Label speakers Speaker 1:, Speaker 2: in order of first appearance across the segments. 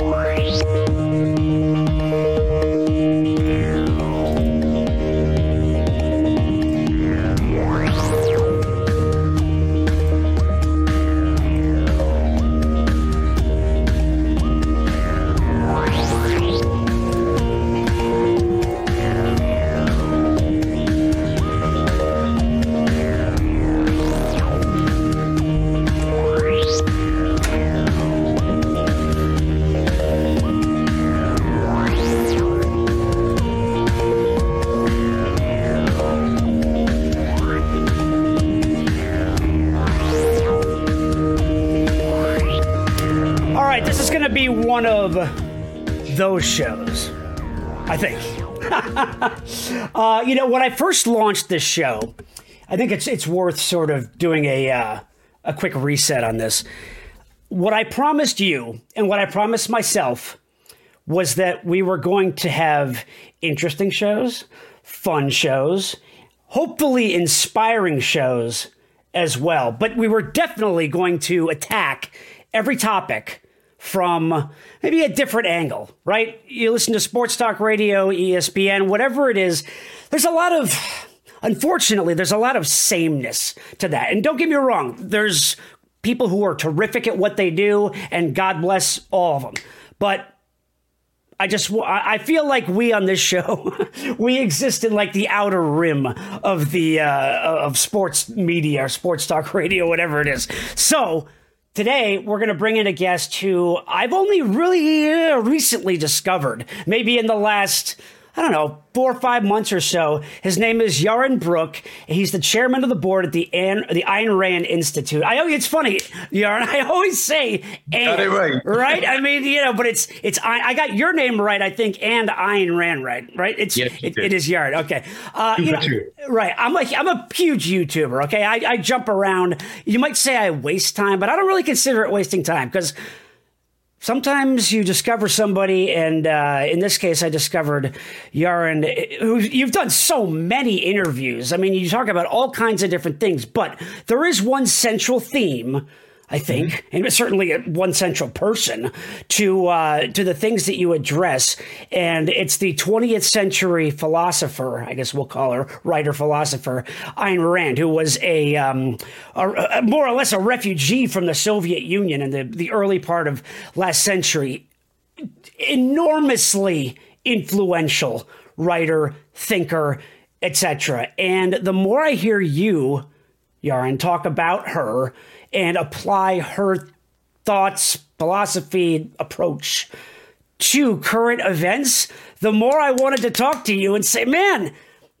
Speaker 1: All those shows, I think. uh, you know, when I first launched this show, I think it's it's worth sort of doing a uh, a quick reset on this. What I promised you and what I promised myself was that we were going to have interesting shows, fun shows, hopefully inspiring shows as well. But we were definitely going to attack every topic from maybe a different angle, right? You listen to sports talk radio, ESPN, whatever it is, there's a lot of, unfortunately, there's a lot of sameness to that. And don't get me wrong, there's people who are terrific at what they do, and God bless all of them. But I just I feel like we on this show we exist in like the outer rim of the uh, of sports media or sports talk radio, whatever it is. So today we're going to bring in a guest who I've only really uh, recently discovered, maybe in the last. I don't know, four or five months or so. His name is Yaron Brook. He's the chairman of the board at the An- the Ayn Rand Institute. I it's funny, Yaron. I always say
Speaker 2: Got it right.
Speaker 1: right? I mean, you know, but it's it's I, I got your name right, I think, and Ayn Rand right, right? It's
Speaker 2: Yes,
Speaker 1: it, it is Yard. Okay, uh, you know,
Speaker 2: two.
Speaker 1: right? I'm a I'm a huge YouTuber. Okay, I, I jump around. You might say I waste time, but I don't really consider it wasting time because sometimes you discover somebody, and uh, in this case, I discovered Yaron, who you've done so many interviews. I mean, you talk about all kinds of different things, but there is one central theme. I think, and certainly one central person to uh, to the things that you address, and it's the 20th century philosopher, I guess we'll call her writer philosopher Ayn Rand, who was a, um, a, a more or less a refugee from the Soviet Union in the the early part of last century, enormously influential writer, thinker, etc. And the more I hear you, Yaron, talk about her and apply her thoughts, philosophy, approach to current events, the more I wanted to talk to you and say, man,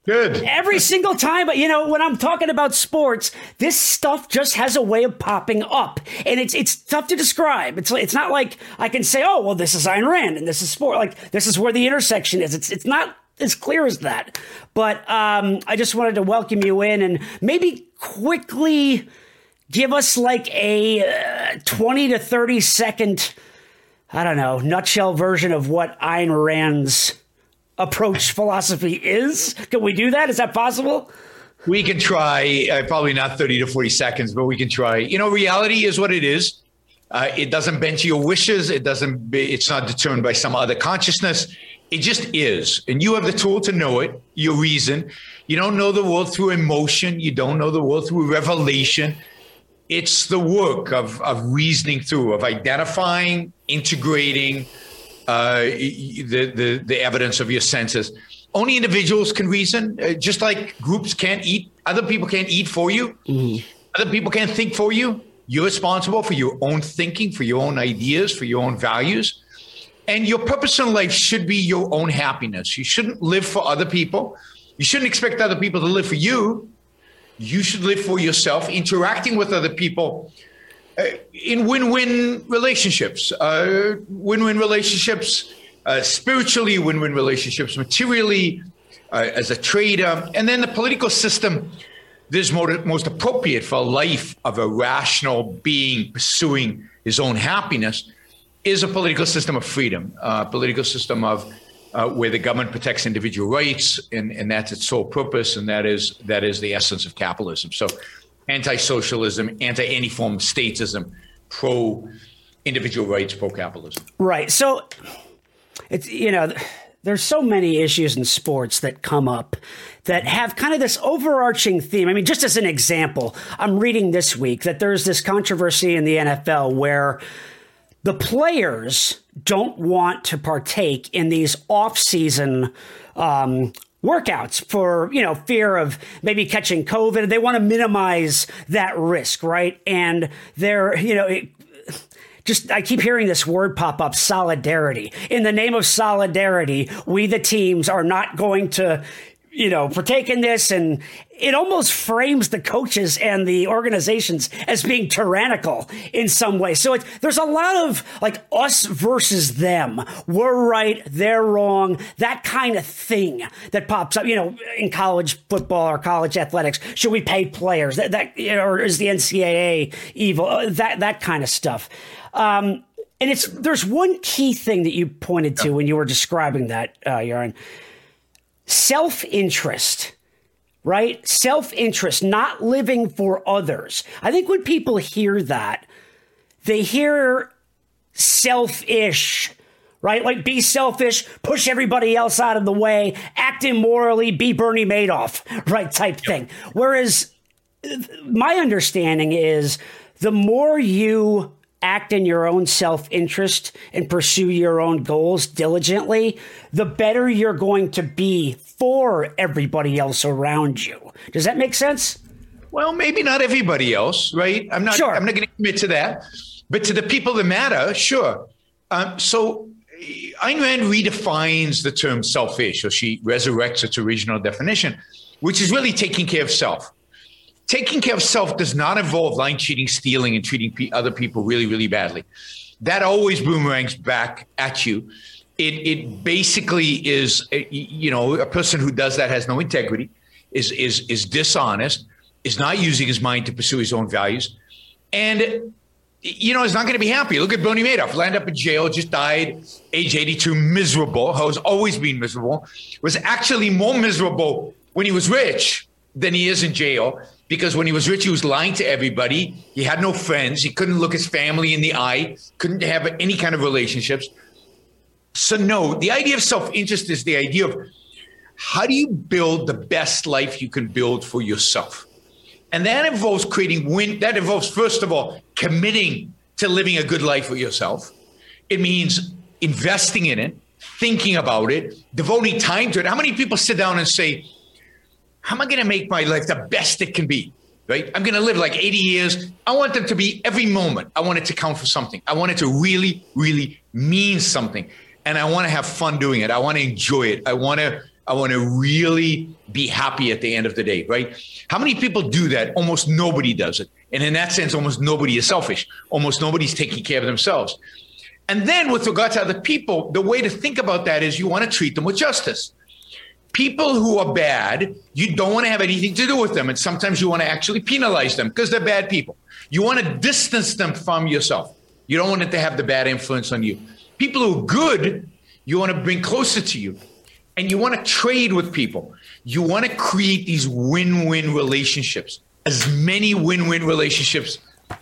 Speaker 2: Good.
Speaker 1: every single time, you know, when I'm talking about sports, this stuff just has a way of popping up, and it's it's tough to describe. It's it's not like I can say, oh, well, this is Ayn Rand and this is sport. Like this is where the intersection is. It's it's not as clear as that. But um, I just wanted to welcome you in and maybe quickly give us like a uh, 20 to 30 second, I don't know, nutshell version of what Ayn Rand's approach philosophy is. Can we do that? Is that possible?
Speaker 2: We can try, uh, probably not 30 to 40 seconds, but we can try. You know, reality is what it is. Uh, it doesn't bend to your wishes. It doesn't, be, it's not determined by some other consciousness. It just is. And you have the tool to know it, your reason. You don't know the world through emotion. You don't know the world through revelation. It's the work of, of reasoning through, of identifying, integrating uh, the, the, the evidence of your senses. Only individuals can reason, uh, just like groups can't eat. Other people can't eat for you. Other people can't think for you. You're responsible for your own thinking, for your own ideas, for your own values. And your purpose in life should be your own happiness. You shouldn't live for other people. You shouldn't expect other people to live for you. You should live for yourself. Interacting with other people uh, in win-win relationships, uh, win-win relationships, uh, spiritually win-win relationships, materially uh, as a trader, and then the political system this most, most appropriate for a life of a rational being pursuing his own happiness is a political system of freedom, a political system of uh, where the government protects individual rights, and, and that's its sole purpose, and that is that is the essence of capitalism. So, anti-socialism, anti any form of statism, pro individual rights, pro capitalism.
Speaker 1: Right. So, it's you know there's so many issues in sports that come up that have kind of this overarching theme. I mean, just as an example, I'm reading this week that there's this controversy in the NFL where the players don't want to partake in these off-season um, workouts for you know fear of maybe catching covid they want to minimize that risk right and they're you know it, just I keep hearing this word pop up solidarity. In the name of solidarity, we the teams are not going to you know, partake in this, and it almost frames the coaches and the organizations as being tyrannical in some way. So it, there's a lot of like us versus them. We're right, they're wrong. That kind of thing that pops up. You know, in college football or college athletics, should we pay players? That, that or is the NCAA evil? That that kind of stuff. Um, and it's there's one key thing that you pointed to when you were describing that, uh, Yaron. Self interest, right? Self interest, not living for others. I think when people hear that, they hear selfish, right? Like be selfish, push everybody else out of the way, act immorally, be Bernie Madoff, right? Type thing. Whereas my understanding is the more you act in your own self interest and pursue your own goals diligently, the better you're going to be for everybody else around you. Does that make sense?
Speaker 2: Well, maybe not everybody else, right? I'm not. Sure. I'm not going to commit to that, but to the people that matter, sure. Um, so Ayn Rand redefines the term selfish, or she resurrects its original definition, which is really taking care of self taking care of self does not involve lying, cheating, stealing, and treating other people really, really badly. That always boomerangs back at you. It, it basically is, uh, you know, a person who does that has no integrity, is is is dishonest, is not using his mind to pursue his own values, and you know, is not going to be happy. Look at Bernie Madoff, land up in jail, just died, age 82, miserable, has always been miserable, was actually more miserable when he was rich than he is in jail because when he was rich, he was lying to everybody. He had no friends. He couldn't look his family in the eye, couldn't have any kind of relationships. So, no, the idea of self interest is the idea of how do you build the best life you can build for yourself? And that involves creating win. That involves, first of all, committing to living a good life for yourself. It means investing in it, thinking about it, devoting time to it. How many people sit down and say, how am I going to make my life the best it can be? Right? I'm going to live like 80 years. I want them to be every moment. I want it to count for something. I want it to really, really mean something. And I want to have fun doing it. I want to enjoy it. I want to I want to really be happy at the end of the day, right? How many people do that? Almost nobody does it. And in that sense, almost nobody is selfish. Almost nobody's taking care of themselves. And then with regard to other people, the way to think about that is you want to treat them with justice people who are bad, you don't want to have anything to do with them. And sometimes you want to actually penalize them because they're bad people. You want to distance them from yourself. You don't want it to have the bad influence on you. People who are good, you want to bring closer to you. And you want to trade with people. You want to create these win win relationships, as many win win relationships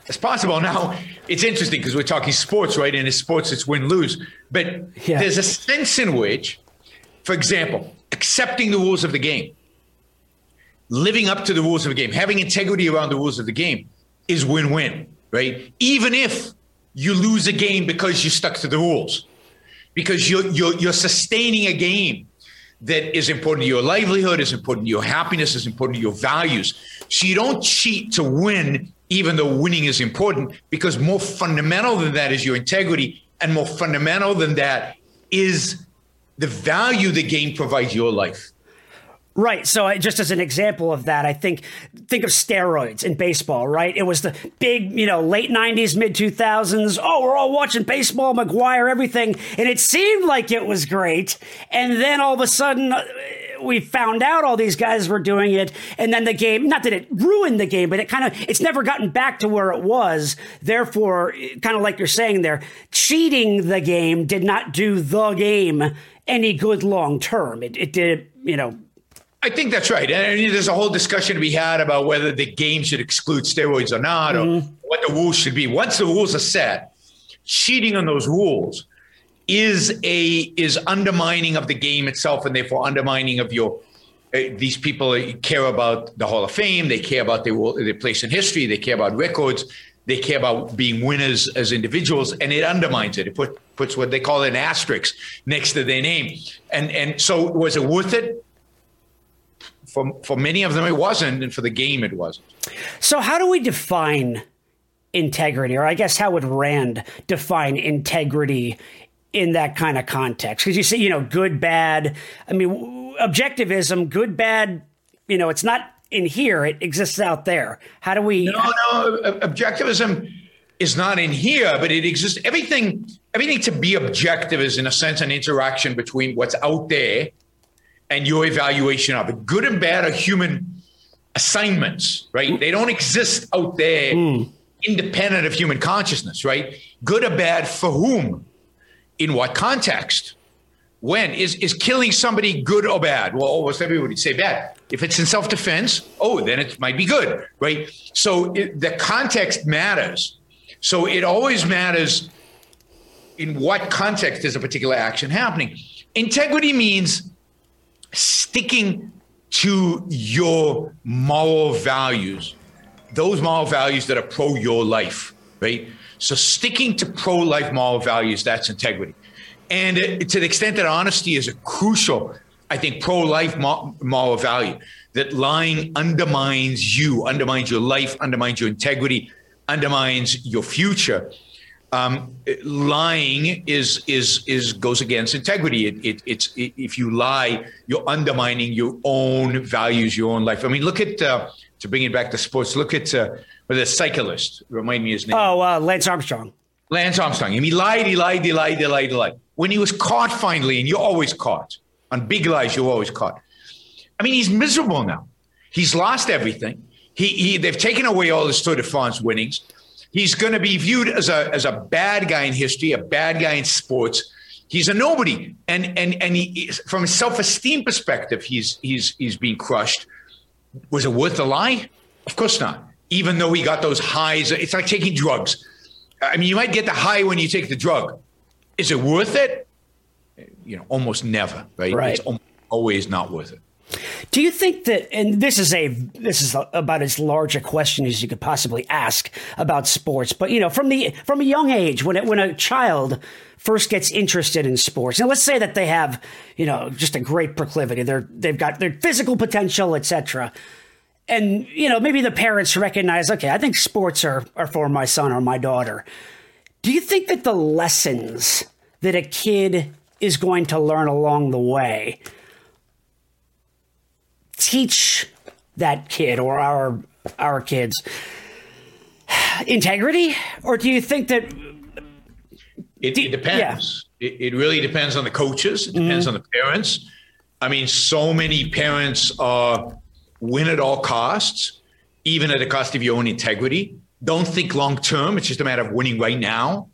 Speaker 2: as possible. Now, it's interesting because we're talking sports, right? And in sports, it's win lose. But yeah. there's a sense in which, for example, accepting the rules of the game, living up to the rules of the game, having integrity around the rules of the game is win win, right? Even if you lose a game because you stuck to the rules, because you're, you're, you're sustaining a game that is important to your livelihood, is important to your happiness, is important to your values. So you don't cheat to win, even though winning is important, because more fundamental than that is your integrity, and more fundamental than that is the value the game provides your life.
Speaker 1: Right. So I, just as an example of that, I think think of steroids in baseball. Right. It was the big, you know, late '90s, mid 2000s. Oh, we're all watching baseball, McGwire, everything, and it seemed like it was great. And then all of a sudden, uh, we found out all these guys were doing it, and then the game. Not that it ruined the game, but it kind of it's never gotten back to where it was. Therefore, kind of like you're saying there, cheating the game did not do the game any good long term. It, it did, you know
Speaker 2: I think that's right. And there's a whole discussion to be had about whether the game should exclude steroids or not, mm-hmm. or what the rules should be. Once the rules are set, cheating on those rules is a is undermining of the game itself, and therefore undermining of your. Uh, these people care about the Hall of Fame. They care about their their place in history. They care about records. They care about being winners as individuals, and it undermines it. It put, puts what they call an asterisk next to their name. And and so was it worth it? for for many of them it wasn't, and for the game it wasn't.
Speaker 1: So how do we define integrity, or I guess how would Rand define integrity in that kind of context? Because you say you know good, bad. I mean, objectivism, good, bad. You know, it's not in here; it exists out there. How do we?
Speaker 2: No, no, objectivism is not in here, but it exists. Everything, everything to be objective is in a sense an interaction between what's out there and your evaluation of it. Good and bad are human assignments, right? They don't exist out there mm. independent of human consciousness, right? Good or bad for whom? In what context? When is is killing somebody good or bad? Well, oh, almost everybody say bad. If it's in self defense, oh, then it might be good, right? So it, the context matters. So it always matters in what context is a particular action happening. Integrity means sticking to your moral values, those moral values that are pro your life, right? So sticking to pro life moral values, that's integrity. And to the extent that honesty is a crucial, I think, pro life moral value, that lying undermines you, undermines your life, undermines your integrity, undermines your future um, lying is is is goes against integrity. It, it, it's it, if you lie, you're undermining your own values, your own life. I mean, look at uh, to bring it back to sports. Look at uh, the cyclist. Remind me his name.
Speaker 1: Oh, uh, Lance Armstrong.
Speaker 2: Lance Armstrong. I mean, he lied, he lied, he lied, he lied, he lied. When he was caught finally, and you're always caught on big lies, you're always caught. I mean, he's miserable now. He's lost everything. He, he they've taken away all his Tour de France winnings He's going to be viewed as a as a bad guy in history, a bad guy in sports. He's a nobody, and and and he, from a self esteem perspective, he's he's he's being crushed. Was it worth the lie? Of course not. Even though he got those highs, it's like taking drugs. I mean, you might get the high when you take the drug. Is it worth it? You know, almost never. Right?
Speaker 1: right.
Speaker 2: It's always not worth it.
Speaker 1: Do you think that, and this is a this is about as large a question as you could possibly ask about sports, but you know, from the from a young age, when it, when a child first gets interested in sports, and let's say that they have, you know, just a great proclivity, they're they've got their physical potential, etc. And you know, maybe the parents recognize, okay, I think sports are are for my son or my daughter. Do you think that the lessons that a kid is going to learn along the way teach that kid or our our kids integrity, or do you think that
Speaker 2: it, it depends? Yeah. It, it, really depends on the coaches. It depends mm-hmm. on the parents. I mean, so many parents are win at all costs, even at the cost of your own integrity. Don't think long term. It's just a matter of winning right now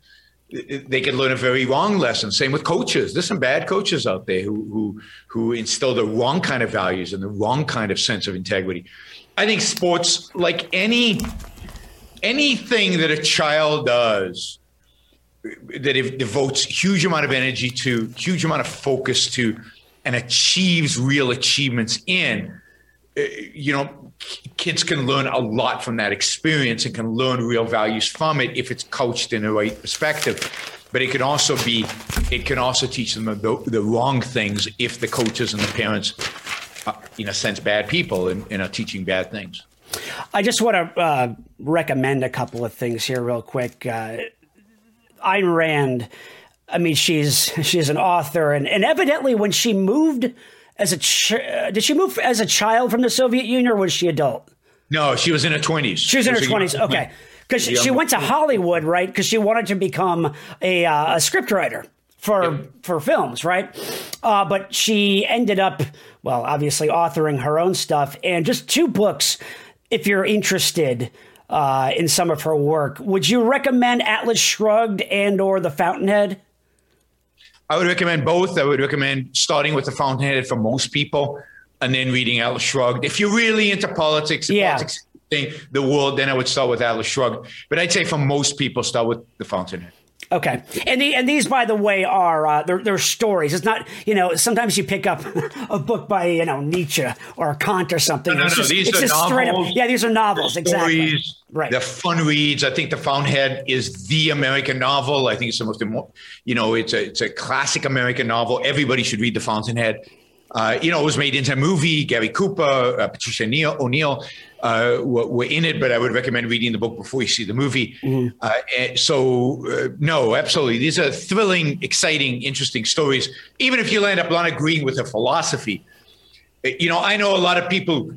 Speaker 2: they can learn a very wrong lesson. Same with coaches. There's some bad coaches out there who who who instill the wrong kind of values and the wrong kind of sense of integrity. I think sports, like any anything that a child does, that it devotes huge amount of energy to, huge amount of focus to, and achieves real achievements in, you know, kids can learn a lot from that experience and can learn real values from it if it's coached in the right perspective. But it can also be, it can also teach them the, the wrong things if the coaches and the parents, are, in a sense, bad people and, and are teaching bad things.
Speaker 1: I just want to uh, recommend a couple of things here, real quick. Uh, Ayn Rand. I mean, she's she's an author, and, and evidently, when she moved as a ch- did she move as a child from the Soviet Union or was she adult?
Speaker 2: No, she was in her twenties.
Speaker 1: She was in her twenties. Okay, because she, she, went to Hollywood, right? Because she wanted to become a uh, a scriptwriter for for films, right? Uh, but she ended up, well, obviously authoring her own stuff and just two books. If you're interested uh, in some of her work, would you recommend Atlas Shrugged and or The Fountainhead?
Speaker 2: I would recommend both. I would recommend starting with The Fountainhead for most people, and then reading Atlas Shrugged. If you're really into politics, yeah. politics thing, the world, then I would start with Atlas Shrugged. But I'd say for most people, start with The Fountainhead.
Speaker 1: Okay, and the and these, by the way, are uh, they're, they're stories. It's not you know. Sometimes you pick up a book by you know Nietzsche or Kant or something.
Speaker 2: No, no,
Speaker 1: it's
Speaker 2: no,
Speaker 1: just,
Speaker 2: these
Speaker 1: it's
Speaker 2: are
Speaker 1: just
Speaker 2: novels.
Speaker 1: up. Yeah, these are novels. Exactly.
Speaker 2: Stories,
Speaker 1: right.
Speaker 2: They're fun reads. I think The Fountainhead is the American novel. I think it's the most, you know, it's a it's a classic American novel. Everybody should read The Fountainhead. Uh, you know, it was made into a movie. Gary Cooper, uh, Patricia O'Neill uh, were, were, in it, but I would recommend reading the book before you see the movie. Mm-hmm. Uh, so, uh, no, absolutely. These are thrilling, exciting, interesting stories. Even if you end up not agreeing with her philosophy, uh, you know, I know a lot of people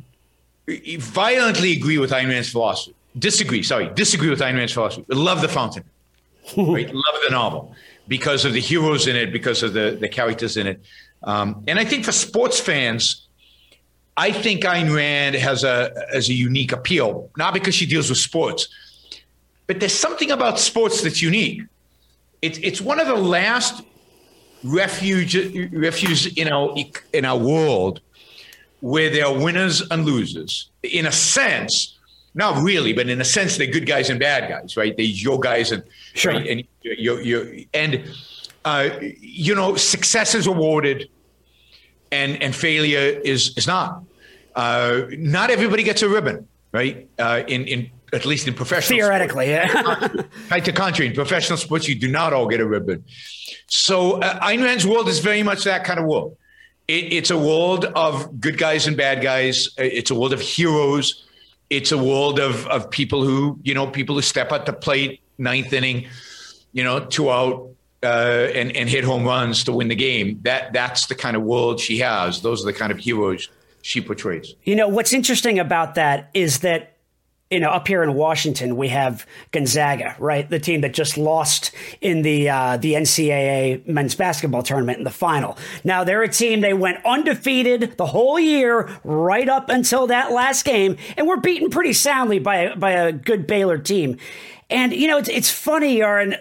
Speaker 2: violently agree with Ayn Rand's philosophy. Disagree, sorry, disagree with Ayn Rand's philosophy. Love the fountain, right? Love the novel because of the heroes in it, because of the the characters in it. Um, and I think for sports fans, I think Ayn Rand has a has a unique appeal, not because she deals with sports, but there's something about sports that's unique. It's it's one of the last refuge refuge in our in our world where there are winners and losers. In a sense, not really, but in a sense, they're good guys and bad guys, right? They're your guys and
Speaker 1: sure.
Speaker 2: Right? and you you and uh, you know, success is awarded, and and failure is is not. Uh, not everybody gets a ribbon, right? Uh, in in at least in professional
Speaker 1: theoretically,
Speaker 2: sports. yeah. right to country in professional sports, you do not all get a ribbon. So uh, Ayn Rand's world is very much that kind of world. It, it's a world of good guys and bad guys. It's a world of heroes. It's a world of of people who you know people who step at the plate ninth inning, you know, two out, uh, and and hit home runs to win the game. That that's the kind of world she has. Those are the kind of heroes she portrays.
Speaker 1: You know what's interesting about that is that you know up here in Washington we have Gonzaga, right? The team that just lost in the uh, the NCAA men's basketball tournament in the final. Now they're a team they went undefeated the whole year right up until that last game, and were beaten pretty soundly by by a good Baylor team. And you know it's it's funny, Yaron.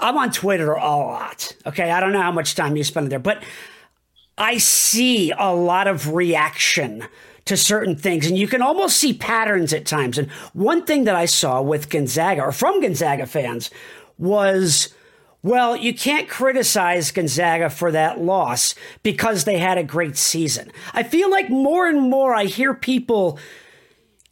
Speaker 1: I'm on Twitter a lot. Okay. I don't know how much time you spend there, but I see a lot of reaction to certain things, and you can almost see patterns at times. And one thing that I saw with Gonzaga or from Gonzaga fans was. Well, you can't criticize Gonzaga for that loss because they had a great season. I feel like more and more I hear people,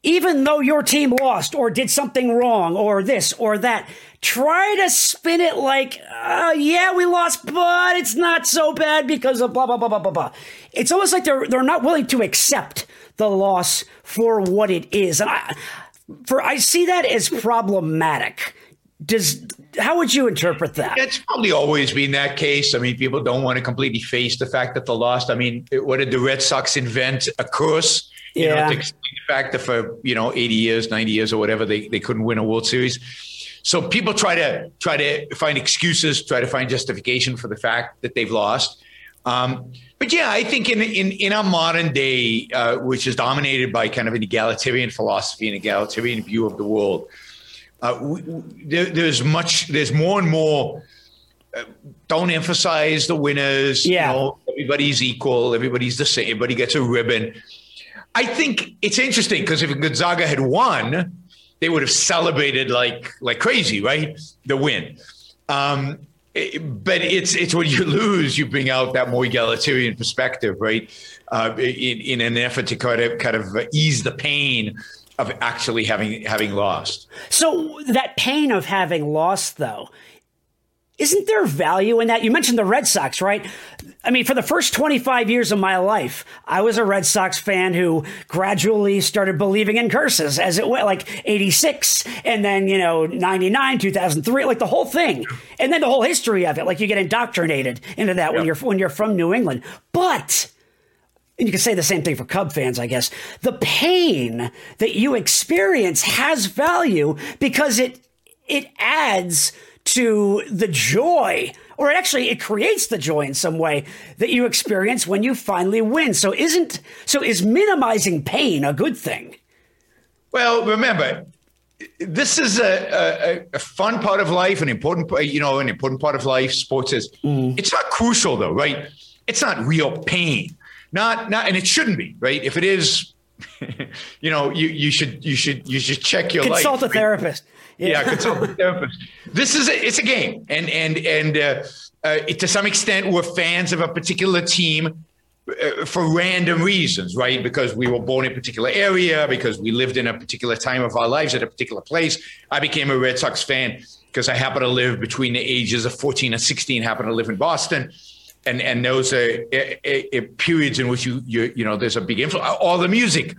Speaker 1: even though your team lost or did something wrong or this or that, try to spin it like, uh, yeah, we lost, but it's not so bad because of blah blah blah blah blah blah. It's almost like they're they're not willing to accept the loss for what it is, and I, for I see that as problematic. Does how would you interpret that?
Speaker 2: It's probably always been that case. I mean, people don't want to completely face the fact that they lost. I mean, what did the Red Sox invent? A curse. You
Speaker 1: yeah.
Speaker 2: know, to explain the fact that for you know 80 years, 90 years, or whatever, they, they couldn't win a World Series. So people try to try to find excuses, try to find justification for the fact that they've lost. Um, but yeah, I think in in, in our modern day, uh, which is dominated by kind of an egalitarian philosophy and egalitarian view of the world, uh, we, there, there's much, there's more and more. Uh, don't emphasize the winners.
Speaker 1: Yeah,
Speaker 2: you know, everybody's equal. Everybody's the same. Everybody gets a ribbon. I think it's interesting because if Gonzaga had won, they would have celebrated like like crazy, right? The win. Um, but it's it's when you lose, you bring out that more egalitarian perspective, right? Uh, in, in an effort to kind of kind of ease the pain of actually having having lost.
Speaker 1: So that pain of having lost, though, isn't there value in that? You mentioned the Red Sox, right? I mean, for the first 25 years of my life, I was a Red Sox fan who gradually started believing in curses as it went, like 86, and then, you know, 99, 2003, like the whole thing. And then the whole history of it. Like you get indoctrinated into that when you're when you're from New England. But and you can say the same thing for Cub fans, I guess. The pain that you experience has value because it it adds to the joy or actually it creates the joy in some way that you experience when you finally win. So isn't so is minimizing pain a good thing?
Speaker 2: Well, remember, this is a, a, a, fun part of life, an important, you know, an important part of life. Sports is. Mm. It's not crucial though, right? It's not real pain. Not, not, and it shouldn't be, right? If it is, you know, you, you should, you should, you should check your
Speaker 1: consult
Speaker 2: life.
Speaker 1: a therapist.
Speaker 2: Yeah, therapist. This is a, it's a game, and and and uh, uh, to some extent, we're fans of a particular team uh, for random reasons, right? Because we were born in a particular area, because we lived in a particular time of our lives at a particular place. I became a Red Sox fan because I happen to live between the ages of 14 and 16, happen to live in Boston. And, and those are uh, periods in which you, you, you know, there's a big influence. All the music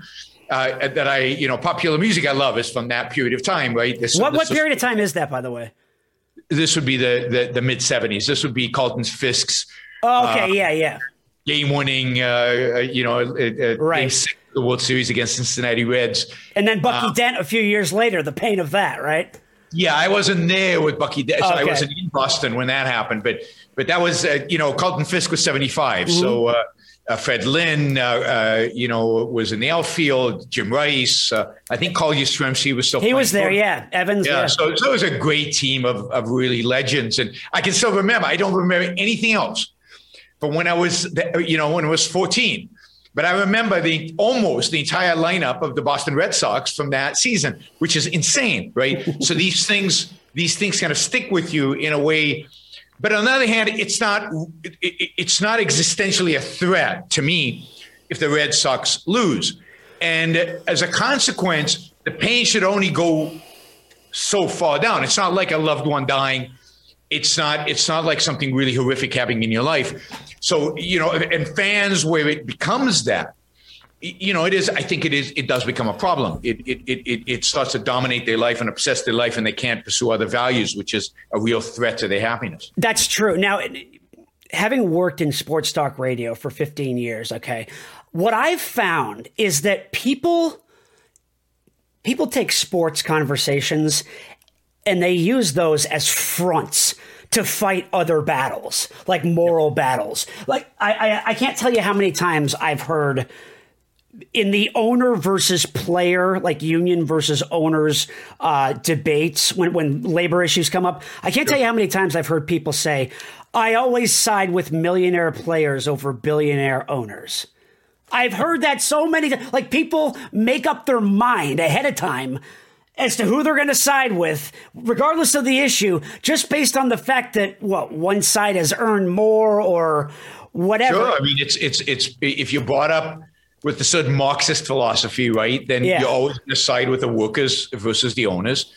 Speaker 2: uh, that I, you know, popular music I love is from that period of time, right?
Speaker 1: This, what, this what period of time is that, by the way?
Speaker 2: This would be the, the, the mid 70s. This would be Carlton Fisk's.
Speaker 1: Oh, okay. Uh, yeah, yeah
Speaker 2: game-winning, uh, uh you know, uh,
Speaker 1: right.
Speaker 2: the World Series against Cincinnati Reds.
Speaker 1: And then Bucky uh, Dent a few years later, the pain of that, right?
Speaker 2: Yeah, I wasn't there with Bucky Dent. So okay. I wasn't in Boston when that happened, but but that was uh, you know Carlton Fisk was 75, mm-hmm. so. Uh, Fred Lynn, uh, uh, you know, was in the outfield. Jim Rice, I think Carl Yastrzemski was still.
Speaker 1: He was there, yeah. Evans,
Speaker 2: yeah. yeah. So, so, it was a great team of, of really legends, and I can still remember. I don't remember anything else from when I was, you know, when I was 14. But I remember the almost the entire lineup of the Boston Red Sox from that season, which is insane, right? so these things, these things kind of stick with you in a way. But on the other hand, it's not, it, it's not existentially a threat to me if the Red Sox lose. And as a consequence, the pain should only go so far down. It's not like a loved one dying. It's not. It's not like something really horrific happening in your life. So, you know, and fans where it becomes that, you know, it is, I think it is, it does become a problem. It, it, it, it starts to dominate their life and obsess their life and they can't pursue other values, which is a real threat to their happiness.
Speaker 1: That's true. Now, having worked in sports talk radio for 15 years, okay, what I've found is that people, people take sports conversations and they use those as fronts to fight other battles, like moral battles. Like I, I, I can't tell you how many times I've heard in the owner versus player, like union versus owners uh, debates when when labor issues come up. I can't tell you how many times I've heard people say, "I always side with millionaire players over billionaire owners." I've heard that so many times. Like people make up their mind ahead of time as to who they're going to side with, regardless of the issue, just based on the fact that what one side has earned more or whatever.
Speaker 2: Sure, I mean it's it's it's if you brought up with the certain Marxist philosophy, right? Then yeah. you're always going to side with the workers versus the owners.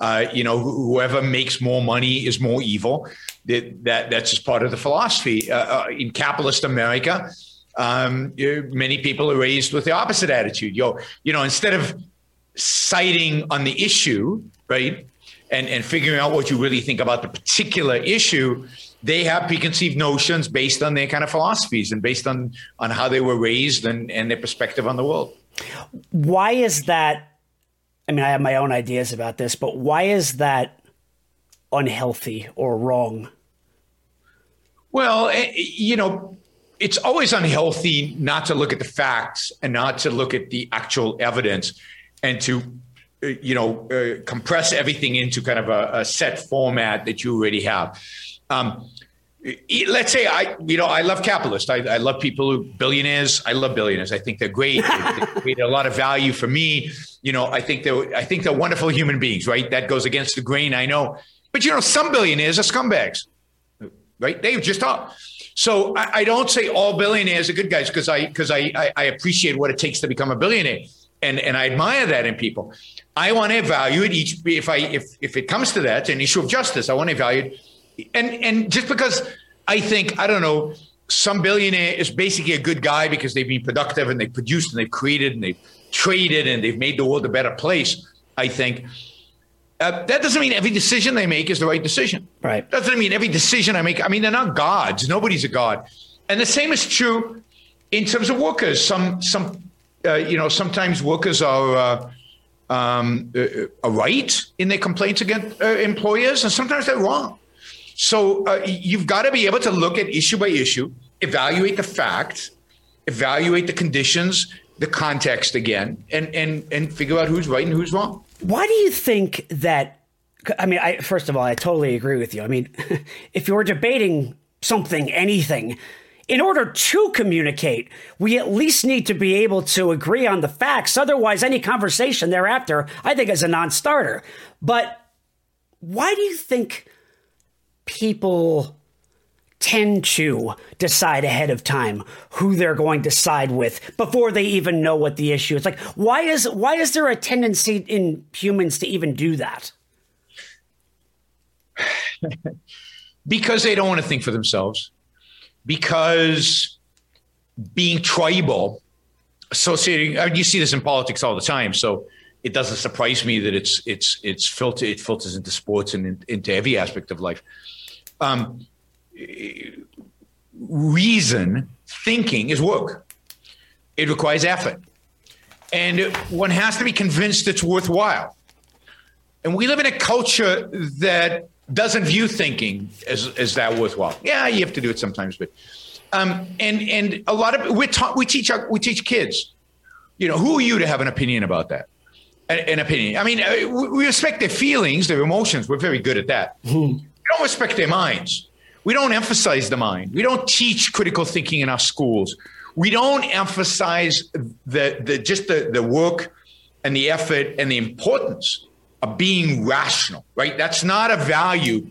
Speaker 2: Uh, you know, whoever makes more money is more evil. That, that that's just part of the philosophy uh, uh, in capitalist America. Um, many people are raised with the opposite attitude. Yo, you know, instead of citing on the issue, right? And, and figuring out what you really think about the particular issue, they have preconceived notions based on their kind of philosophies and based on, on how they were raised and, and their perspective on the world.
Speaker 1: Why is that? I mean, I have my own ideas about this, but why is that unhealthy or wrong?
Speaker 2: Well, eh, you know, it's always unhealthy not to look at the facts and not to look at the actual evidence and to uh, you know uh, compress everything into kind of a, a, set format that you already have. Um, let's say I, you know, I love capitalists. I, I, love people who billionaires. I love billionaires. I think they're great. they, create a lot of value for me. You know, I think they're, I think they're wonderful human beings. Right? That goes against the grain. I know, but you know, some billionaires are scumbags. Right? They just are. So I, I don't say all billionaires are good guys because I because I, I I appreciate what it takes to become a billionaire and and I admire that in people. I want to evaluate each if I if if it comes to that an issue of justice, I want to evaluate and and just because I think I don't know some billionaire is basically a good guy because they've been productive and they've produced and they've created and they've traded and they've made the world a better place. I think uh, that doesn't mean every decision they make is the right decision.
Speaker 1: Right.
Speaker 2: That doesn't mean every decision I make. I mean, they're not gods. Nobody's a god. And the same is true in terms of workers, some some uh, you know sometimes workers are uh, um, uh, are right in their complaints against uh, employers, and sometimes they're wrong. So uh, you've got to be able to look at issue by issue, evaluate the facts, evaluate the conditions, the context again, and and and figure out who's right and who's wrong.
Speaker 1: Why do you think that? I mean, I, first of all, I totally agree with you. I mean, if you're debating something, anything, in order to communicate, we at least need to be able to agree on the facts. Otherwise, any conversation thereafter, I think, is a non starter. But why do you think people tend to decide ahead of time who they're going to side with before they even know what the issue is. Like why is why is there a tendency in humans to even do that?
Speaker 2: Because they don't want to think for themselves. Because being tribal, associating, I mean, you see this in politics all the time. So it doesn't surprise me that it's it's it's filter it filters into sports and in, into every aspect of life. Um, reason thinking is work. It requires effort, and one has to be convinced it's worthwhile. And we live in a culture that doesn't view thinking as, as that worthwhile. Yeah, you have to do it sometimes, but um, and and a lot of we ta- we teach our, we teach kids. You know, who are you to have an opinion about that? An, opinion. I mean, uh, we respect their feelings, their emotions. We're very good at that. Mm-hmm. We don't respect their minds. We don't emphasize the mind. We don't teach critical thinking in our schools. We don't emphasize the the just the the work and the effort and the importance of being rational, right? That's not a value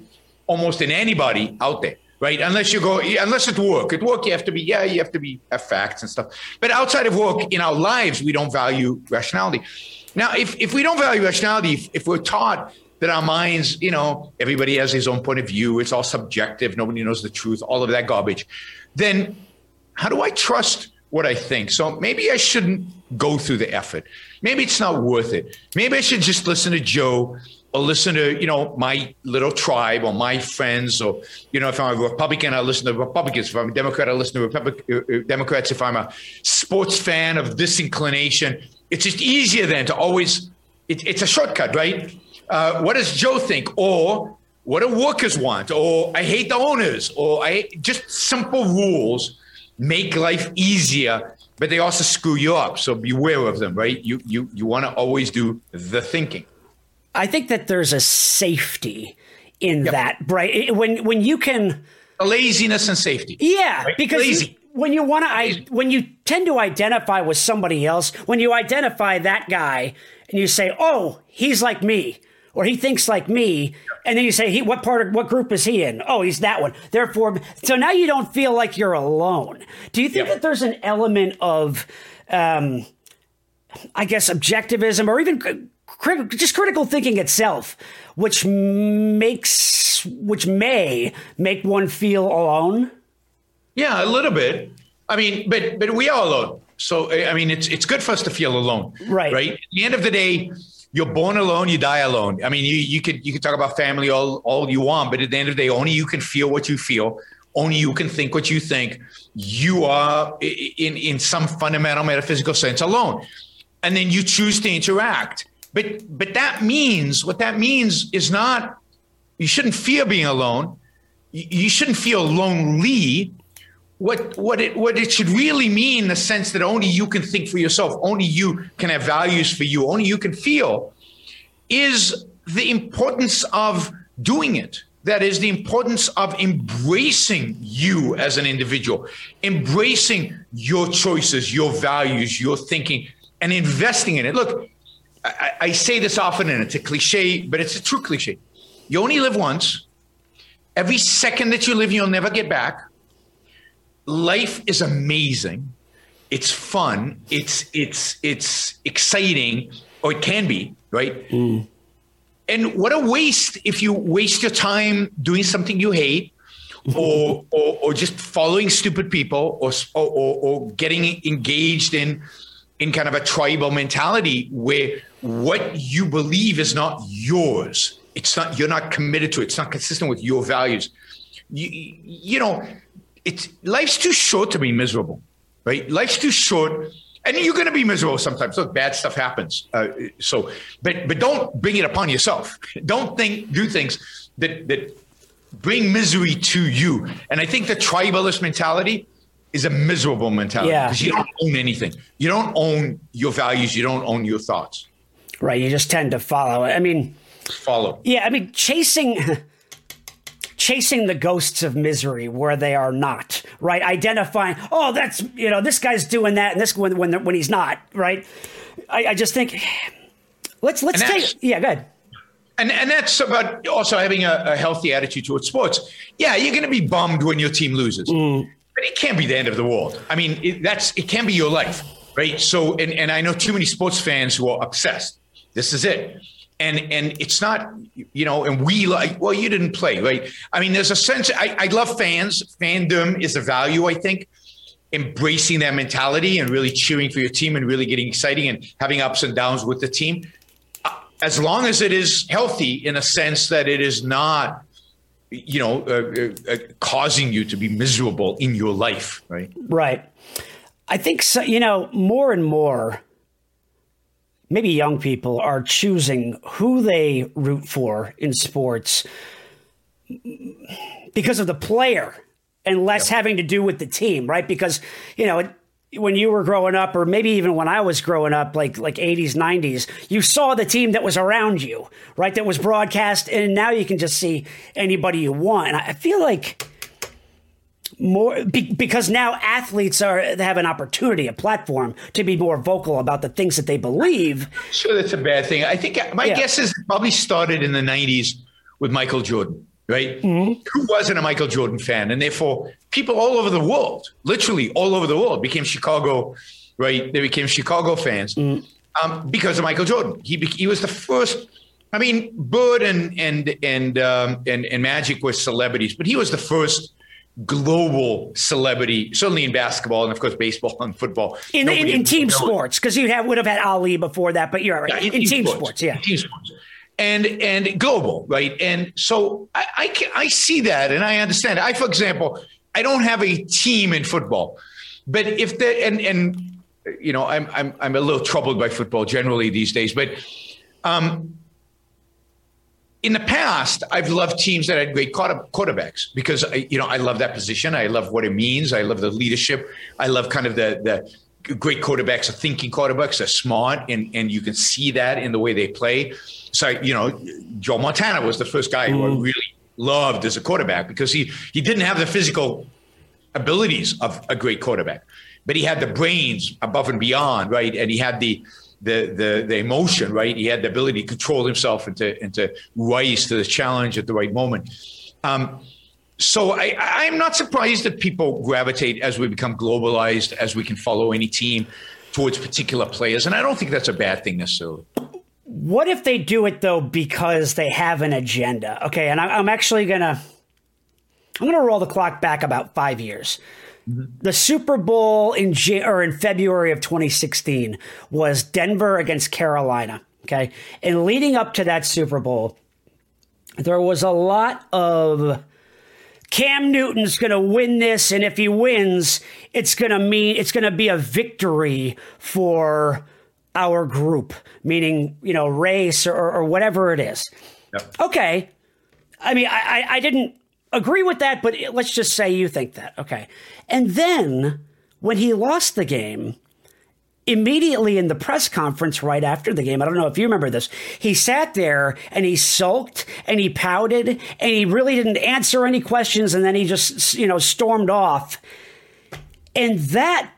Speaker 2: almost in anybody out there, right? Unless you go, unless it's work. At work, you have to be, yeah, you have to be have facts and stuff. But outside of work, in our lives, we don't value rationality. Now, if, if we don't value rationality, if, if we're taught that our minds, you know, everybody has his own point of view, it's all subjective, nobody knows the truth, all of that garbage, then how do I trust what I think? So maybe I shouldn't go through the effort maybe it's not worth it. Maybe I should just listen to Joe or listen to, you know, my little tribe or my friends or, you know, if I'm a Republican, I listen to Republicans. If I'm a Democrat, I listen to Republic, uh, uh, Democrats. If I'm a sports fan of this inclination, it's just easier then to always, it, it's a shortcut, right? Uh, what does Joe think? Or what do workers want? Or I hate the owners or I just simple rules make life easier but they also screw you up. So beware of them, right? You you you want to always do the thinking.
Speaker 1: I think that there's a safety in yep. that, right? When when you can
Speaker 2: a laziness and safety.
Speaker 1: Yeah, right? because you, when you want to, when you tend to identify with somebody else, when you identify that guy and you say, "Oh, he's like me," or he thinks like me, and then you say, he, what part of what group is he in? Oh, he's that one. Therefore, so now you don't feel like you're alone. Do you think that there's an element of, um, I guess, objectivism or even crit- just critical thinking itself, which makes, which may make one feel alone?
Speaker 2: Yeah, a little bit. I mean, but but we are alone. So I mean, it's it's good for us to feel alone,
Speaker 1: right?
Speaker 2: Right. At the end of the day, you're born alone, you die alone. I mean, you you could you could talk about family all all you want, but at the end of the day, only you can feel what you feel. Only you can think what you think. You are in in some fundamental metaphysical sense alone, and then you choose to interact. But but that means what that means is not you shouldn't fear being alone. You shouldn't feel lonely what what it what it should really mean in the sense that only you can think for yourself, only you can have values for you, only you can feel, is the importance of doing it. That is the importance of embracing you as an individual, embracing your choices, your values, your thinking, and investing in it. Look, I, I say this often, and it's a cliche, but it's a true cliche. You only live once. Every second that you live, you'll never get back life is amazing. It's fun. It's it's it's exciting, or it can be, right? Mm. And what a waste if you waste your time doing something you hate, or, or, or just following stupid people, or, or or getting engaged in in kind of a tribal mentality where what you believe is not yours. It's not you're not committed to it. It's not consistent with your values. You, you know, it's life's too short to be miserable. right? Life's too short. And you're going to be miserable sometimes. Look, bad stuff happens. Uh, so, but but don't bring it upon yourself. Don't think do things that that bring misery to you. And I think the tribalist mentality is a miserable mentality
Speaker 1: Yeah.
Speaker 2: because you don't own anything. You don't own your values. You don't own your thoughts.
Speaker 1: Right. You just tend to follow. I mean,
Speaker 2: Follow.
Speaker 1: yeah, I mean, chasing. Chasing the ghosts of misery where they are not, right? Identifying, oh, that's you know, this guy's doing that, and this when when when he's not, right? I, I just think let's let's take yeah, good.
Speaker 2: And and that's about also having a, a healthy attitude towards sports. Yeah, you're going to be bummed when your team loses, mm. but it can't be the end of the world. I mean, it, that's it can be your life, right? So, and and I know too many sports fans who are obsessed. This is it, and and it's not, you know. And we like, well, you didn't play, right? I mean, there's a sense. I, I love fans. Fandom is a value, I think. Embracing that mentality and really cheering for your team and really getting exciting and having ups and downs with the team as long as it is healthy in a sense that it is not you know uh, uh, uh, causing you to be miserable in your life right
Speaker 1: Right. I think so, you know, more and more maybe young people are choosing who they root for in sports because of the player and less having to do with the team, right? Because, you know, it, when you were growing up or maybe even when I was growing up like like 80s 90s you saw the team that was around you right? That was broadcast and now you can just see anybody you want. And I feel like more be, because now athletes are have an opportunity, a platform to be more vocal about the things that they believe.
Speaker 2: sure that's a bad thing. I think my
Speaker 1: Yeah.
Speaker 2: guess is it probably started in the 90s with michael jordan right? Who wasn't a michael jordan fan? And therefore people all over the world literally all over the world became chicago right? They became chicago fans um, because of michael jordan. He, he was the first I mean, Bird and and and um, and and Magic were celebrities, but he was the first global celebrity, certainly in basketball and of course baseball and football.
Speaker 1: In, in, in team sports, because you have would have had Ali before that, but you're right.
Speaker 2: yeah,
Speaker 1: in, team sports, yeah.
Speaker 2: In team sports. And and global, right? And so I I, can, I see that and I understand. I, for example, I don't have a team in football, but if the and and you know I'm I'm I'm a little troubled by football generally these days, but um. In the past, I've loved teams that had great quarter- quarterbacks because I, you know I love that position. I love what it means. I love the leadership. I love kind of the the great quarterbacks are thinking quarterbacks are smart and and you can see that in the way they play so you know joe montana was the first guy who i mm. really loved as a quarterback because he he didn't have the physical abilities of a great quarterback but he had the brains above and beyond right and he had the the the, the emotion right he had the ability to control himself and to and to rise to the challenge at the right moment um, so I, I'm not surprised that people gravitate as we become globalized, as we can follow any team towards particular players, and I don't think that's a bad thing necessarily.
Speaker 1: What if they do it though because they have an agenda? Okay, and I'm actually gonna I'm gonna roll the clock back about five years. The Super Bowl in Jan- or in February of 2016 was Denver against Carolina. Okay, and leading up to that Super Bowl, there was a lot of Cam Newton's going to win this, and if he wins, it's going to mean it's going to be a victory for our group, meaning you know race or, or whatever it is.
Speaker 2: Yep.
Speaker 1: Okay, I mean I, I I didn't agree with that, but let's just say you think that. Okay, and then when he lost the game, immediately in the press conference right after the game, I don't know if you remember this, he sat there and he sulked and he pouted and he really didn't answer any questions and then he just, you know, stormed off. And that,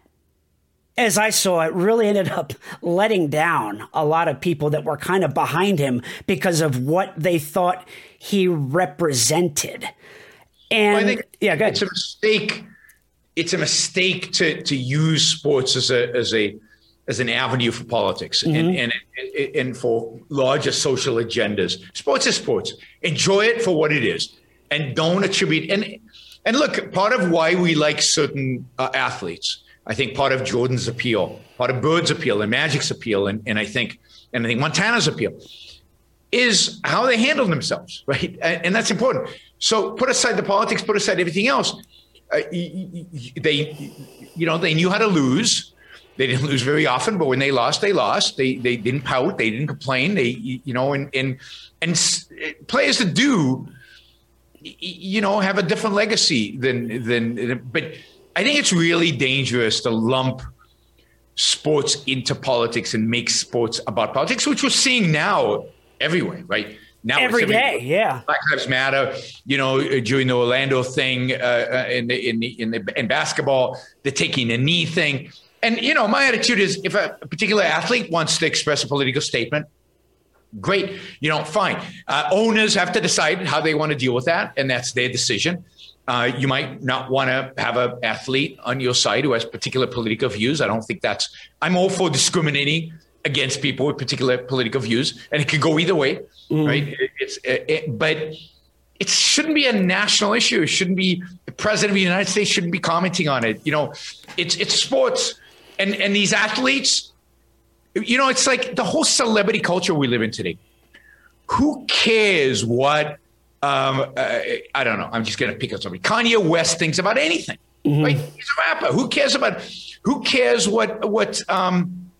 Speaker 1: as I saw it, really ended up letting down a lot of people that were kind of behind him because of what they thought he represented. And
Speaker 2: I think
Speaker 1: yeah,
Speaker 2: it's a mistake. It's a mistake to to use sports as a as a as an avenue for politics and, and and and for larger social agendas. Sports is sports. Enjoy it for what it is, and don't attribute. And and look, part of why we like certain uh, athletes, I think part of Jordan's appeal, part of Bird's appeal, and Magic's appeal, and and I think and I think Montana's appeal is how they handle themselves, right? And, and that's important. So put aside the politics, put aside everything else. uh, they, you know, they knew how to lose. They didn't lose very often, but when they lost, they lost. They they didn't pout. They didn't complain. They, you know, and and and players that do, you know, have a different legacy than than. But I think it's really dangerous to lump sports into politics and make sports about politics, which we're seeing now everywhere, right? Now
Speaker 1: every day, yeah.
Speaker 2: Black Lives Matter. You know, during the Orlando thing uh, in the in the in the in basketball, the taking a knee thing, and you know, my attitude is if a particular athlete wants to express a political statement, great. You know, fine. Uh, owners have to decide how they want to deal with that, and that's their decision. Uh, you might not want to have an athlete on your side who has particular political views. I don't think that's. I'm all for discriminating against people with particular political views, and it can go either way, mm. right? It's it, it, but it shouldn't be a national issue. It shouldn't be the president of the United States shouldn't be commenting on it. You know, it's it's sports, and and these athletes, you know, it's like the whole celebrity culture we live in today. Who cares what um, uh, I don't know. I'm just going to pick up somebody. Kanye West thinks about anything. Mm-hmm. Right? He's a rapper. Who cares about? Who cares what what um,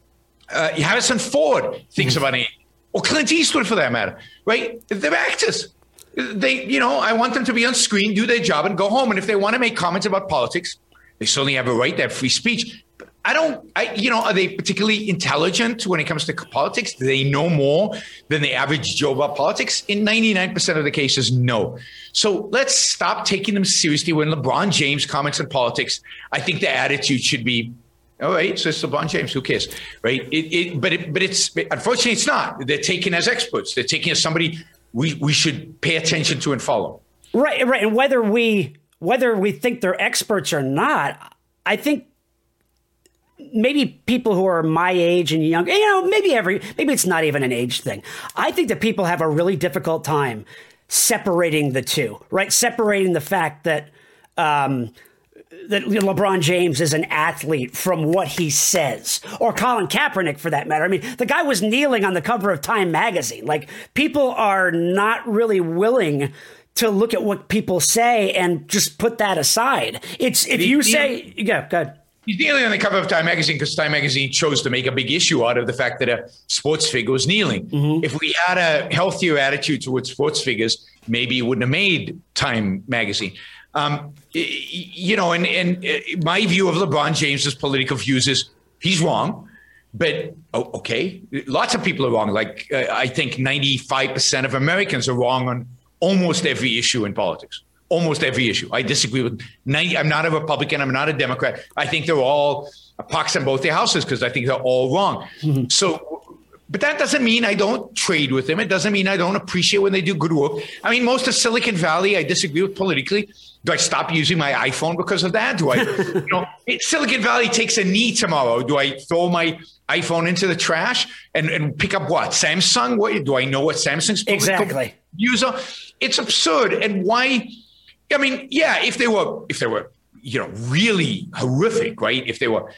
Speaker 2: uh, Harrison Ford thinks mm-hmm. about anything, or Clint Eastwood for that matter? Right? They're actors. They, you know, I want them to be on screen, do their job, and go home. And if they want to make comments about politics, they certainly have a right. They have free speech. I don't, I, you know, are they particularly intelligent when it comes to politics? Do they know more than the average Joe about politics? In 99% of the cases, no. So let's stop taking them seriously when LeBron James comments on politics. I think the attitude should be, all right, so it's LeBron James, who cares, right? It, it, but it, but it's unfortunately it's not. They're taken as experts. They're taking as somebody we we should pay attention to and follow.
Speaker 1: Right, right. And whether we whether we think they're experts or not, I think maybe people who are my age and young, you know, maybe every, maybe it's not even an age thing. I think that people have a really difficult time separating the two, right? Separating the fact that, um, that LeBron James is an athlete from what he says, or Colin Kaepernick for that matter. I mean, the guy was kneeling on the cover of Time magazine. Like, people are not really willing to look at what people say and just put that aside. It's if you say, yeah, good.
Speaker 2: He's kneeling on the cover of Time magazine because Time magazine chose to make a big issue out of the fact that a sports figure was kneeling. Mm-hmm. If we had a healthier attitude towards sports figures, maybe it wouldn't have made Time magazine. Um, you know, and, and uh, my view of LeBron James's political views is he's wrong. But oh, okay, lots of people are wrong. Like uh, I think 95% of Americans are wrong on almost every issue in politics almost every issue. I disagree with 90. I'm not a Republican. I'm not a Democrat. I think they're all pox in both their houses because I think they're all wrong. Mm-hmm. So, but that doesn't mean I don't trade with them. It doesn't mean I don't appreciate when they do good work. I mean, most of Silicon Valley, I disagree with politically. Do I stop using my iPhone because of that? Do I, you know, Silicon Valley takes a knee tomorrow. Do I throw my iPhone into the trash and, and pick up what? Samsung? What do I know what Samsung's
Speaker 1: exactly
Speaker 2: user? It's absurd. And why? I mean, yeah, if they were, if they were, you know, really horrific, right? If they were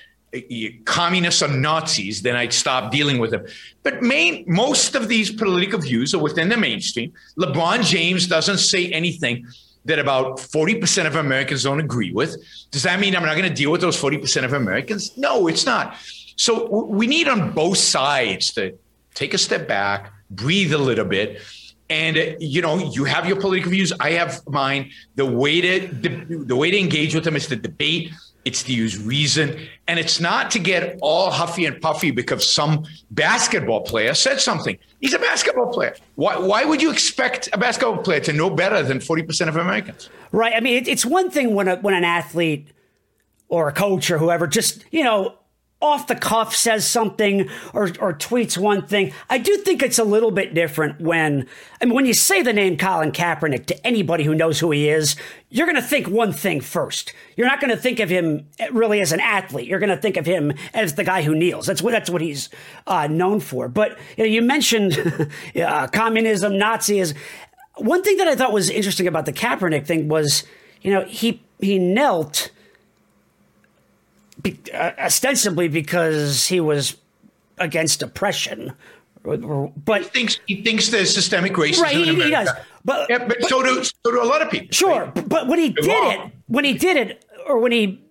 Speaker 2: communists or Nazis, then I'd stop dealing with them. But main, most of these political views are within the mainstream. LeBron James doesn't say anything that about 40% of Americans don't agree with. Does that mean I'm not going to deal with those 40% of Americans? No, it's not. So we need on both sides to take a step back, breathe a little bit, and you know you have your political views i have mine the way to the way to engage with them is to debate it's to use reason. And it's not to get all huffy and puffy because some basketball player said something. He's a basketball player. Why, why would you expect a basketball player to know better than 40% of americans?
Speaker 1: Right. I mean it's one thing when a, when an athlete or a coach or whoever just you know off the cuff says something or, or tweets one thing. I do think it's a little bit different when, I mean, when you say the name Colin Kaepernick to anybody who knows who he is, you're going to think one thing first. You're not going to think of him really as an athlete. You're going to think of him as the guy who kneels. That's what, that's what he's uh, known for. But you, know, you mentioned uh, communism, Nazism. One thing that I thought was interesting about the Kaepernick thing was, you know, he, he knelt be, uh, ostensibly because he was against oppression. But
Speaker 2: he thinks he thinks there's systemic racism.
Speaker 1: Right, he, he does.
Speaker 2: But, yeah, but, but, so do so do a lot of people.
Speaker 1: Sure, right? but when he did wrong. it, when he did it, or when he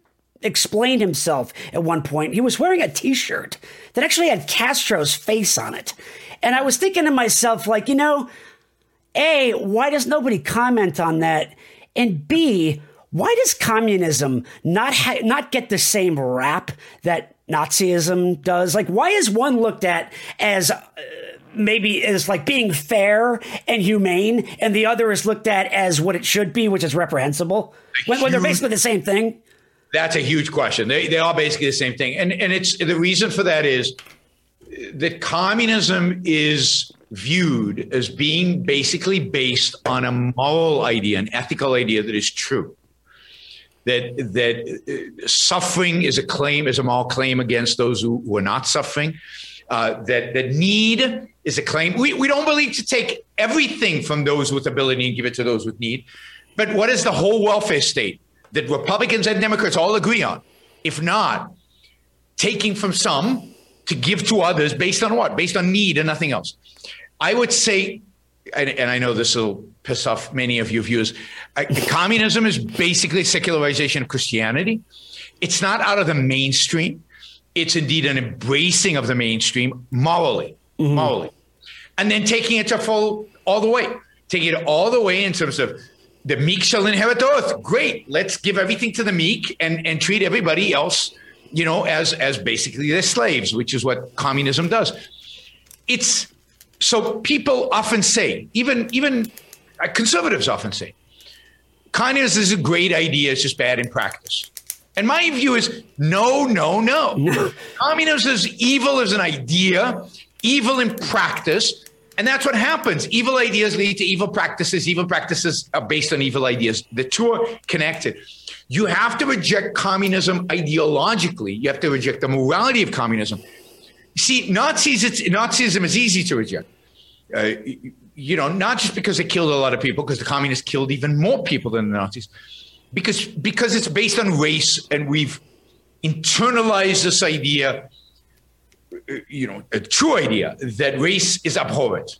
Speaker 1: explained himself at one point, he was wearing a T-shirt that actually had Castro's face on it, and I was thinking to myself, like, you know, a, why does nobody comment on that, and B, why does communism not ha- not get the same rap that Nazism does? Like, why is one looked at as uh, maybe as like being fair and humane, and the other is looked at as what it should be, which is reprehensible, when, when they're basically the same thing?
Speaker 2: That's a huge question. They they are basically the same thing, and and it's the reason for that is that communism is viewed as being basically based on a moral idea, an ethical idea that is true that that uh, suffering is a claim, is a moral claim against those who, who are not suffering. Uh, that that need is a claim. We we don't believe to take everything from those with ability and give it to those with need. But what is the whole welfare state that Republicans and Democrats all agree on? If not, taking from some to give to others based on what? Based on need and nothing else. I would say, and, and I know this will piss off many of your viewers. Uh, communism is basically secularization of Christianity. It's not out of the mainstream. It's indeed an embracing of the mainstream morally, mm-hmm. morally, and then taking it to full all the way, taking it all the way in terms of the meek shall inherit the earth. Great, let's give everything to the meek and and treat everybody else, you know, as as basically their slaves, which is what communism does. It's so people often say, even even uh, conservatives often say, kindness is a great idea, it's just bad in practice. And my view is no, no, no. Communism is evil as an idea, evil in practice. And that's what happens. Evil ideas lead to evil practices. Evil practices are based on evil ideas. The two are connected. You have to reject communism ideologically. You have to reject the morality of communism. See, Nazis, it's, Nazism is easy to reject. Uh, you know, not just because they killed a lot of people, because the communists killed even more people than the Nazis, because because it's based on race, and we've internalized this idea, you know, a true idea that race is abhorrent.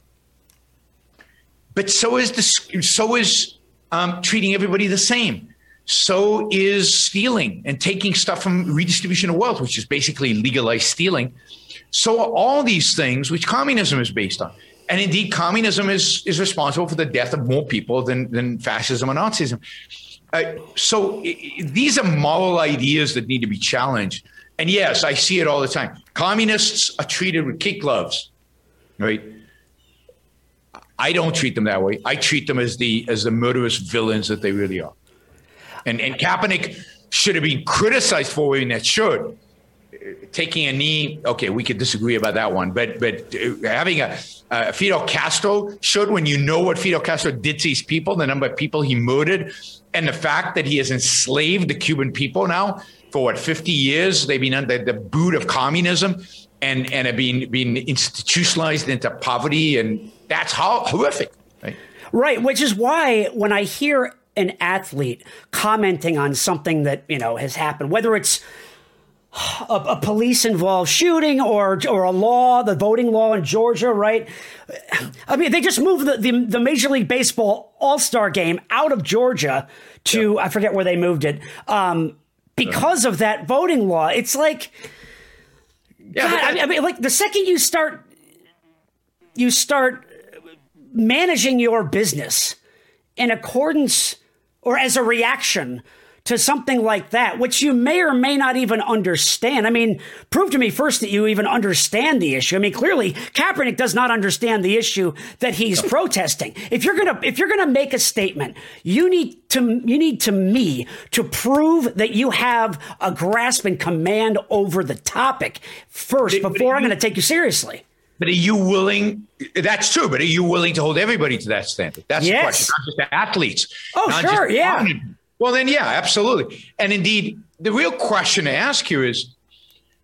Speaker 2: But so is the so is um, treating everybody the same. So is stealing and taking stuff from redistribution of wealth, which is basically legalized stealing. So all these things, which communism is based on, and indeed, communism is, is responsible for the death of more people than, than fascism and Nazism. Uh, so these are moral ideas that need to be challenged. And yes, I see it all the time. Communists are treated with kid gloves, right? I don't treat them that way. I treat them as the as the murderous villains that they really are. And and Kaepernick should have been criticized for wearing that shirt taking a knee, okay, we could disagree about that one, but but uh, having a uh, Fidel Castro should, when you know what Fidel Castro did to these people, the number of people he murdered, and the fact that he has enslaved the Cuban people now for what 50 years, they've been under the boot of communism and and have been been institutionalized into poverty, and that's how horrific. Right?
Speaker 1: right, which is why when I hear an athlete commenting on something that you know has happened, whether it's a, a police involved shooting or or a law, the voting law in Georgia, right? I mean, they just moved the, the, the Major League Baseball All Star game out of Georgia to. I forget where they moved it um, because of that voting law. It's like, yeah, God, I, I mean, like the second you start you start managing your business in accordance or as a reaction to something like that, which you may or may not even understand. I mean, prove to me first that you even understand the issue. I mean, clearly Kaepernick does not understand the issue that he's protesting. If you're gonna if you're gonna make a statement, you need to you need to me to prove that you have a grasp and command over the topic first but, before but I'm going to take you seriously.
Speaker 2: But are you willing? That's true. But are you willing to hold everybody to that standard? That's yes. the question. Not just athletes.
Speaker 1: Oh, sure. yeah.
Speaker 2: Well, then, yeah, absolutely. And indeed, the real question to ask here is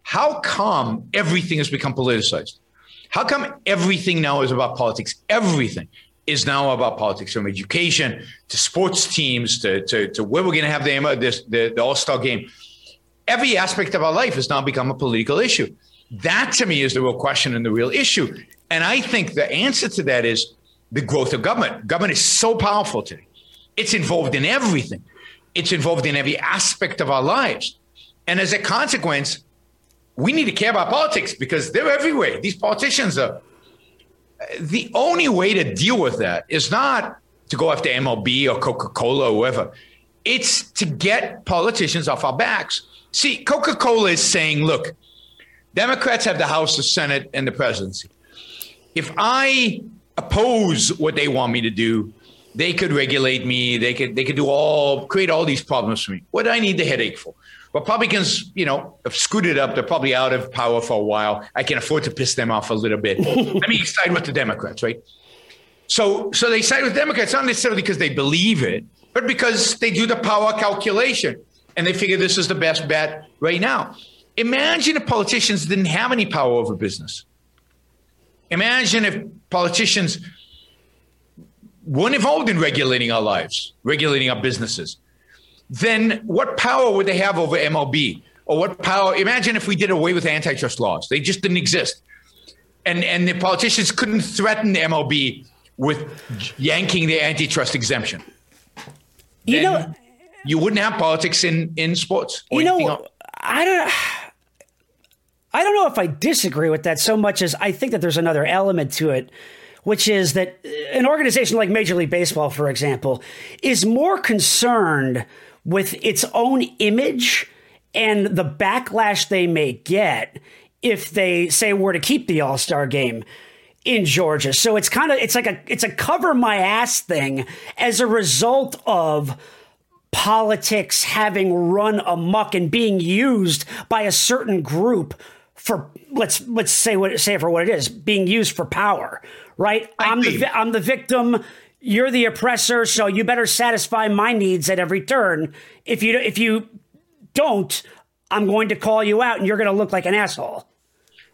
Speaker 2: how come everything has become politicized? How come everything now is about politics? Everything is now about politics, from education to sports teams to, to, to where we're going to have the, this, the, the All Star game. Every aspect of our life has now become a political issue. That to me is the real question and the real issue. And I think the answer to that is the growth of government. Government is so powerful today, it's involved in everything it's involved in every aspect of our lives. And as a consequence, we need to care about politics because they're everywhere. These politicians are. The only way to deal with that is not to go after MLB or Coca Cola or whoever. It's to get politicians off our backs. See, Coca Cola is saying, look, Democrats have the House, the Senate, and the presidency. If I oppose what they want me to do, they could regulate me. They could they could do all create all these problems for me. What do I need the headache for? Republicans, you know, have screwed it up. They're probably out of power for a while. I can afford to piss them off a little bit. Let me side with the Democrats, right? So so they side with Democrats not necessarily because they believe it, but because they do the power calculation and they figure this is the best bet right now. Imagine if politicians didn't have any power over business. Imagine if politicians weren't involved in regulating our lives, regulating our businesses. Then what power would they have over MLB? Or what power? Imagine if we did away with antitrust laws. They just didn't exist. And, and the politicians couldn't threaten the MLB with yanking the antitrust exemption.
Speaker 1: You then know,
Speaker 2: you wouldn't have politics in, in sports.
Speaker 1: you know, I don't. I don't know if I disagree with that so much as I think that there's another element to it, which is that an organization like Major League Baseball, for example, is more concerned with its own image and the backlash they may get if they say we're to keep the All Star game in Georgia. So it's kind of it's like a it's a cover my ass thing as a result of politics having run amok and being used by a certain group for let's let's say what say for what it is being used for power right? I i'm the i'm the victim. You're the oppressor so you better satisfy my needs at every turn. If you if you don't i'm going to call you out and you're going to look like an asshole.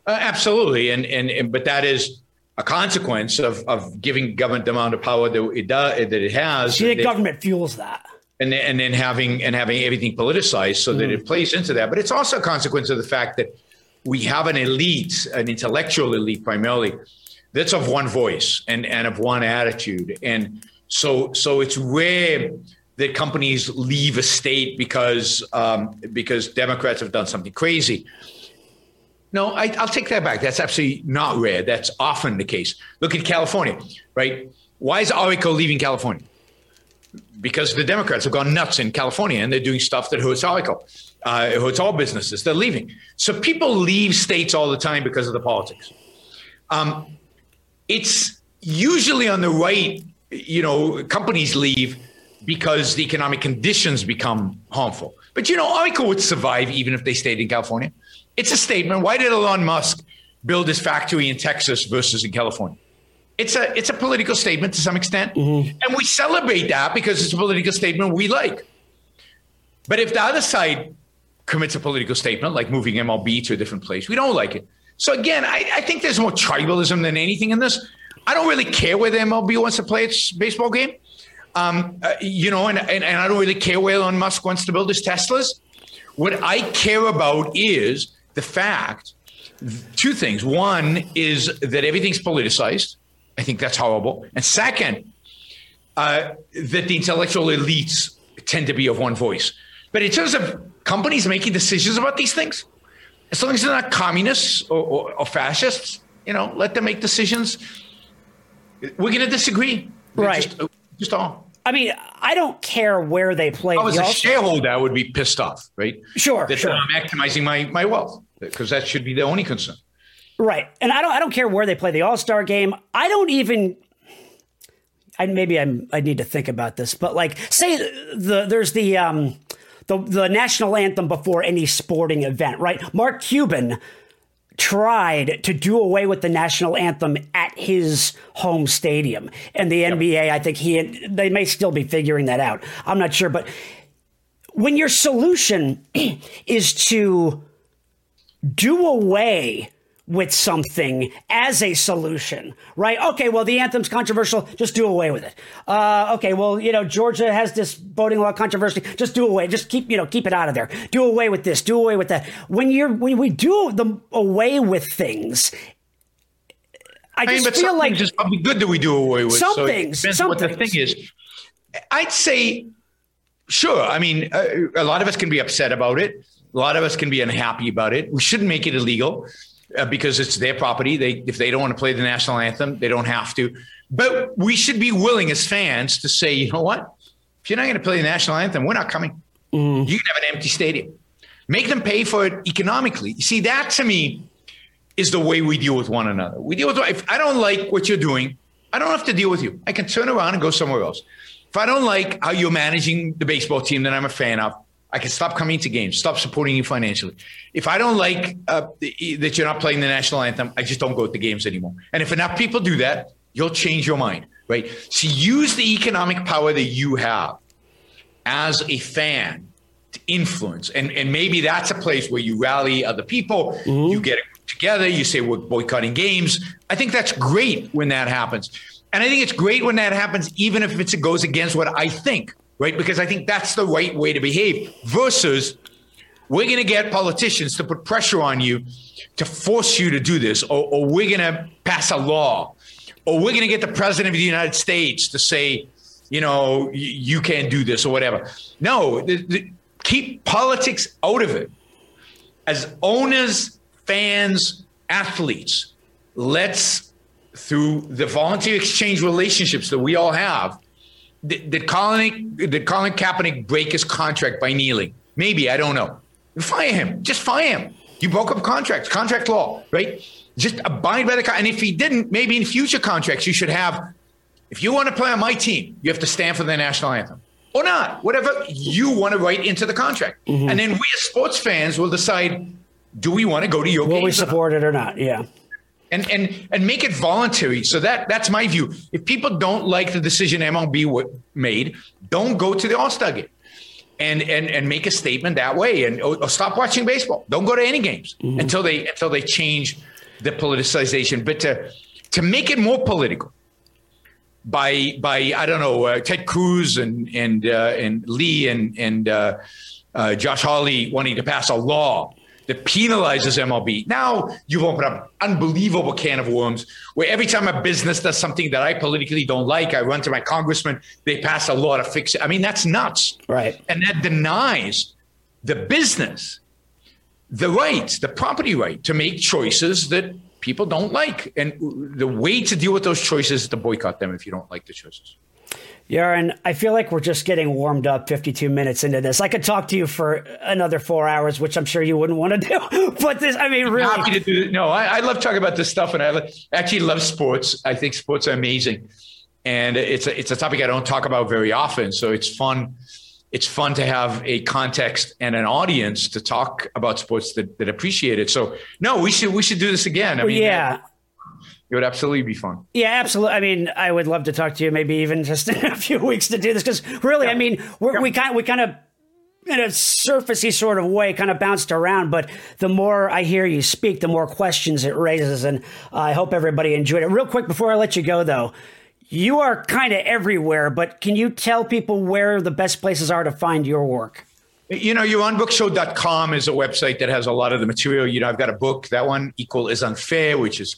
Speaker 2: Uh, absolutely and, and and but that is a consequence of of giving government the amount of power that it does that it has.
Speaker 1: See, the government fuels that.
Speaker 2: And and then having and having everything politicized so mm. that it plays into that. But it's also a consequence of the fact that we have an elite, an intellectual elite primarily, that's of one voice and, and of one attitude. And so so it's rare that companies leave a state because um, because Democrats have done something crazy. No, I, will take that back. That's absolutely not rare. That's often the case. Look at California, right? Why is Oracle leaving California? Because the Democrats have gone nuts in California and they're doing stuff that hurts Oracle uh, all businesses. They're leaving. So people leave states all the time because of the politics. Um, it's usually on the right, you know, companies leave because the economic conditions become harmful. But, you know, Oracle would survive even if they stayed in California. It's a statement. Why did Elon Musk build his factory in Texas versus in California? It's a it's a political statement to some extent, mm-hmm. and we celebrate that because it's a political statement we like. But if the other side commits a political statement like moving MLB to a different place. We don't like it. So again, I, I think there's more tribalism than anything in this. I don't really care where MLB wants to play its baseball game. Um, uh, you know, and, and, and I don't really care where Elon Musk wants to build his Teslas. What I care about is the fact two things. One is that everything's politicized. I think that's horrible. And second, uh, that the intellectual elites tend to be of one voice. But in terms of companies making decisions about these things, as long as they're not communists or, or, or fascists, you know, let them make decisions. We're going to disagree.
Speaker 1: Right.
Speaker 2: Just, just all.
Speaker 1: I mean, I don't care where they play.
Speaker 2: I was a shareholder, I would be pissed off, right?
Speaker 1: Sure,
Speaker 2: that
Speaker 1: sure.
Speaker 2: I'm maximizing my, my wealth because that should be the only concern.
Speaker 1: Right, and I don't I don't care where they play the All Star game. I don't even. I maybe I'm I need to think about this, but like, say the there's the um the, the national anthem before any sporting event, right? Mark Cuban tried to do away with the national anthem at his home stadium. And the yep. NBA, I think he they may still be figuring that out. I'm not sure, but when your solution is to do away with something as a solution, right? Okay, well, the anthem's controversial. Just do away with it. Uh, okay, well, you know, Georgia has this voting law controversy. Just do away. Just keep, you know, keep it out of there. Do away with this. Do away with that. When you're when we do the away with things, I, I just mean, feel like
Speaker 2: just probably good that we do away with
Speaker 1: some so things. Some
Speaker 2: what
Speaker 1: things.
Speaker 2: the thing is. I'd say Sure. I mean, a, a lot of us can be upset about it. A lot of us can be unhappy about it. We shouldn't make it illegal uh, because it's their property. They, if they don't want to play the national anthem, they don't have to. But we should be willing as fans to say, you know what? If you're not going to play the national anthem, we're not coming. Mm. You can have an empty stadium. Make them pay for it economically. You see, that to me is the way we deal with one another. We deal with if I don't like what you're doing, I don't have to deal with you. I can turn around and go somewhere else. If I don't like how you're managing the baseball team that I'm a fan of, I can stop coming to games, stop supporting you financially. If I don't like uh, that you're not playing the national anthem, I just don't go to the games anymore. And if enough people do that, you'll change your mind, right? So use the economic power that you have as a fan to influence. And, and maybe that's a place where you rally other people, mm-hmm. you get together, you say we're boycotting games. I think that's great when that happens. And I think it's great when that happens, even if it goes against what I think, right? Because I think that's the right way to behave versus we're going to get politicians to put pressure on you to force you to do this, or, or we're going to pass a law, or we're going to get the president of the United States to say, you know, you can't do this or whatever. No, keep politics out of it. As owners, fans, athletes, let's, through the volunteer exchange relationships that we all have, did, did, Colin, did Colin Kaepernick break his contract by kneeling? Maybe, I don't know. Fire him. Just fire him. You broke up contracts, contract law, right? Just abide by the contract. And if he didn't, maybe in future contracts, you should have, if you want to play on my team, you have to stand for the national anthem or not, whatever you want to write into the contract. Mm-hmm. And then we as sports fans will decide, do we want to go to your
Speaker 1: Will we support it or not? Yeah.
Speaker 2: And, and and make it voluntary. So that that's my view. If people don't like the decision MLB made, don't go to the All Star game, and and and make a statement that way, and or, or stop watching baseball. Don't go to any games mm-hmm. until they until they change the politicization. But to to make it more political, by by I don't know uh, Ted Cruz and and uh, and Lee and and uh, uh, Josh Hawley wanting to pass a law that penalizes MLB. Now you've opened up unbelievable can of worms where every time a business does something that I politically don't like, I run to my congressman, they pass a law to fix it. I mean, that's nuts.
Speaker 1: Right.
Speaker 2: And that denies the business the right, the property right to make choices that people don't like. And the way to deal with those choices is to boycott them if you don't like the choices.
Speaker 1: Yaron, I feel like we're just getting warmed up 52 minutes into this. I could talk to you for another four hours, which I'm sure you wouldn't want to do. But this, I mean, really.
Speaker 2: Happy to do No, I, I love talking about this stuff, and I actually love sports. I think sports are amazing, and it's a, it's a topic I don't talk about very often. So it's fun it's fun to have a context and an audience to talk about sports that, that appreciate it. So no, we should we should do this again.
Speaker 1: I mean, yeah.
Speaker 2: It would absolutely be fun.
Speaker 1: Yeah, absolutely. I mean, I would love to talk to you, maybe even just in a few weeks to do this, because really, yeah. I mean, yeah. we kind we kind of in a surfacey sort of way, kind of bounced around. But the more I hear you speak, the more questions it raises, and I hope everybody enjoyed it. Real quick before I let you go, though, you are kind of everywhere, but can you tell people where the best places are to find your work?
Speaker 2: You know, yaronbrookshow.com is a website that has a lot of the material. You know, I've got a book, that one, Equal is Unfair, which is,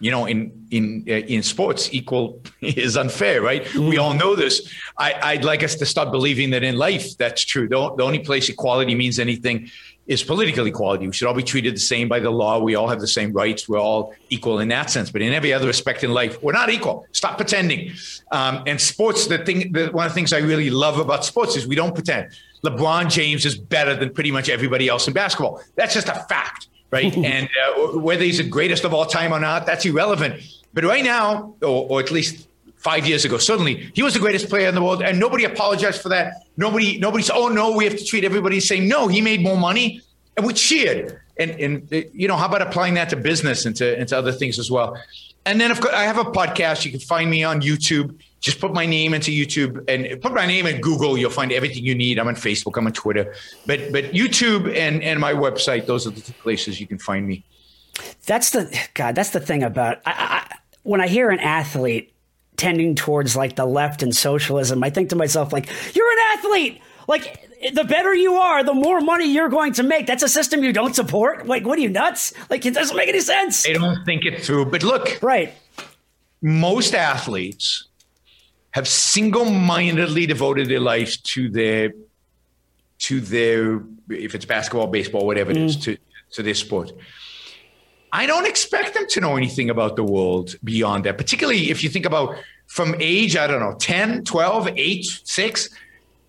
Speaker 2: you know, in in uh, in sports, equal is unfair, right? Mm. We all know this. I, would like us to stop believing that in life that's true. The, the only place equality means anything is political equality. We should all be treated the same by the law. We all have the same rights. We're all equal in that sense. But in every other respect in life, we're not equal. Stop pretending. Um, and sports, the thing, the, one of the things I really love about sports is we don't pretend. LeBron James is better than pretty much everybody else in basketball. That's just a fact, right? and uh, whether he's the greatest of all time or not, that's irrelevant. But right now, or, or at least five years ago. Suddenly, he was the greatest player in the world, and nobody apologized for that. Nobody, nobody said, "Oh no, we have to treat everybody the same." No, he made more money, and we cheered. And and you know, how about applying that to business and to, and to other things as well? And then, of course, I have a podcast. You can find me on YouTube. Just put my name into YouTube and put my name in Google. You'll find everything you need. I'm on Facebook. I'm on Twitter. But but YouTube and and my website. Those are the places you can find me.
Speaker 1: That's the God. That's the thing about I, I, when I hear an athlete tending towards like the left and socialism, I think to myself, like, you're an athlete. Like, the better you are, the more money you're going to make. That's a system you don't support. Like, what are you nuts? Like, it doesn't make any sense.
Speaker 2: They don't think it through. But look,
Speaker 1: right.
Speaker 2: Most athletes have single mindedly devoted their lives to their to their if it's basketball, baseball, whatever it is, mm. to to their sport. I don't expect them to know anything about the world beyond that, particularly if you think about from age, I don't know, 10, 12, 8, 6.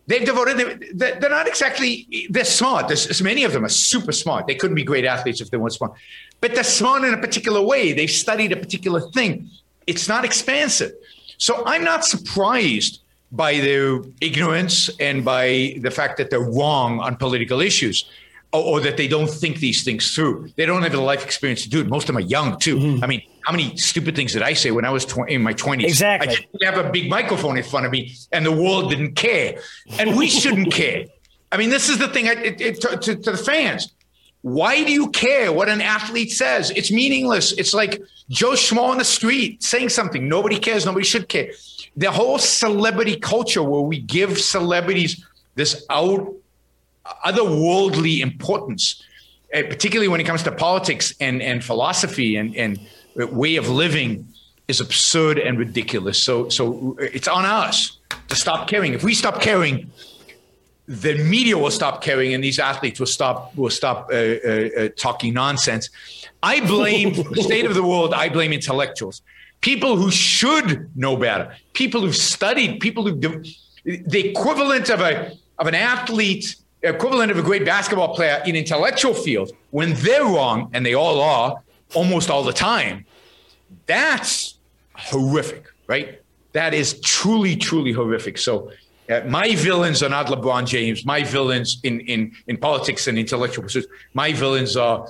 Speaker 2: They've devoted, they're not exactly, they're smart. There's many of them are super smart. They couldn't be great athletes if they weren't smart, but they're smart in a particular way. They've studied a particular thing. It's not expansive. So I'm not surprised by their ignorance and by the fact that they're wrong on political issues or, or, that they don't think these things through. They don't have the life experience to do it. Most of them are young too. Mm-hmm. I mean, how many stupid things did I say when I was tw- in my 20s?
Speaker 1: Exactly.
Speaker 2: I didn't have a big microphone in front of me and the world didn't care. And we shouldn't care. I mean, this is the thing I, it, it, to, to, to the fans. Why do you care what an athlete says? It's meaningless. It's like Joe Schmo on the street saying something. Nobody cares. Nobody should care. The whole celebrity culture where we give celebrities this out otherworldly importance, uh, particularly when it comes to politics and, and philosophy and, and way of living, is absurd and ridiculous. So, so it's on us to stop caring. If we stop caring, the media will stop caring, and these athletes will stop will stop uh, uh, uh talking nonsense. I blame the state of the world. I blame intellectuals, people who should know better, people who've studied, people who the equivalent of a of an athlete equivalent of a great basketball player in intellectual fields when they're wrong and they all are almost all the time that's horrific right that is truly truly horrific so uh, my villains are not lebron james my villains in in in politics and intellectual pursuits my villains are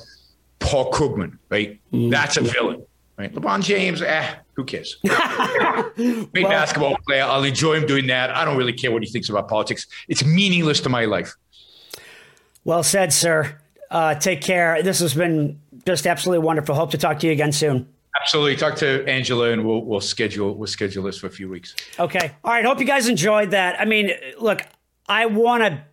Speaker 2: paul krugman right mm. that's a villain right lebron james eh who cares? Great well, basketball player. I'll enjoy him doing that. I don't really care what he thinks about politics. It's meaningless to my life.
Speaker 1: Well said, sir. Uh, take care. This has been just absolutely wonderful. Hope to talk to you again soon.
Speaker 2: Absolutely. Talk to Angela and we'll we'll schedule we'll schedule this for a few weeks.
Speaker 1: Okay. All right. Hope you guys enjoyed that. I mean, look, I want to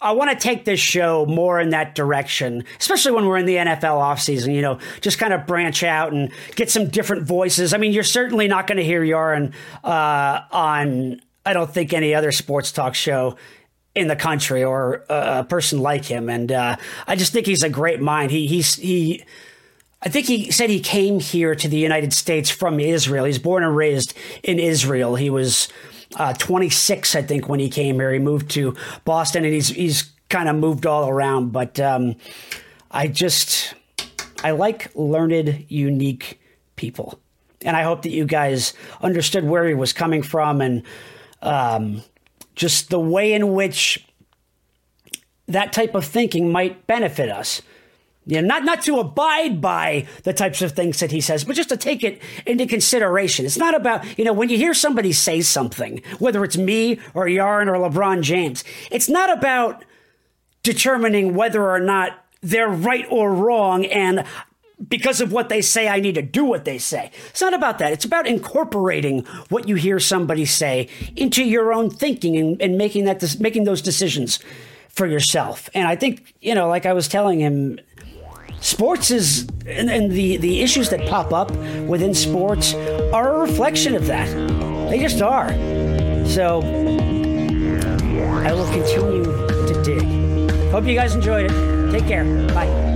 Speaker 1: I want to take this show more in that direction, especially when we're in the NFL offseason, you know, just kind of branch out and get some different voices. I mean, you're certainly not going to hear Yaron uh, on, I don't think, any other sports talk show in the country or a, person like him. And uh, I just think he's a great mind. He he's he. I think he said he came here to the United States from Israel. He's born and raised in Israel. He was uh, 26, I think, when he came here. He moved to Boston, and he's he's kind of moved all around. But um, I just I like learned, unique people, and I hope that you guys understood where he was coming from and. Um, just the way in which that type of thinking might benefit us. You know, not not to abide by the types of things that he says, but just to take it into consideration. It's not about, you know, when you hear somebody say something, whether it's me or Yaron or LeBron James, it's not about determining whether or not they're right or wrong and because of what they say, I need to do what they say. It's not about that. It's about incorporating what you hear somebody say into your own thinking and, and making that making those decisions for yourself. And I think you know, like I was telling him, sports is and, and the the issues that pop up within sports are a reflection of that. They just are. So I will continue to dig. Hope you guys enjoyed it. Take care. Bye.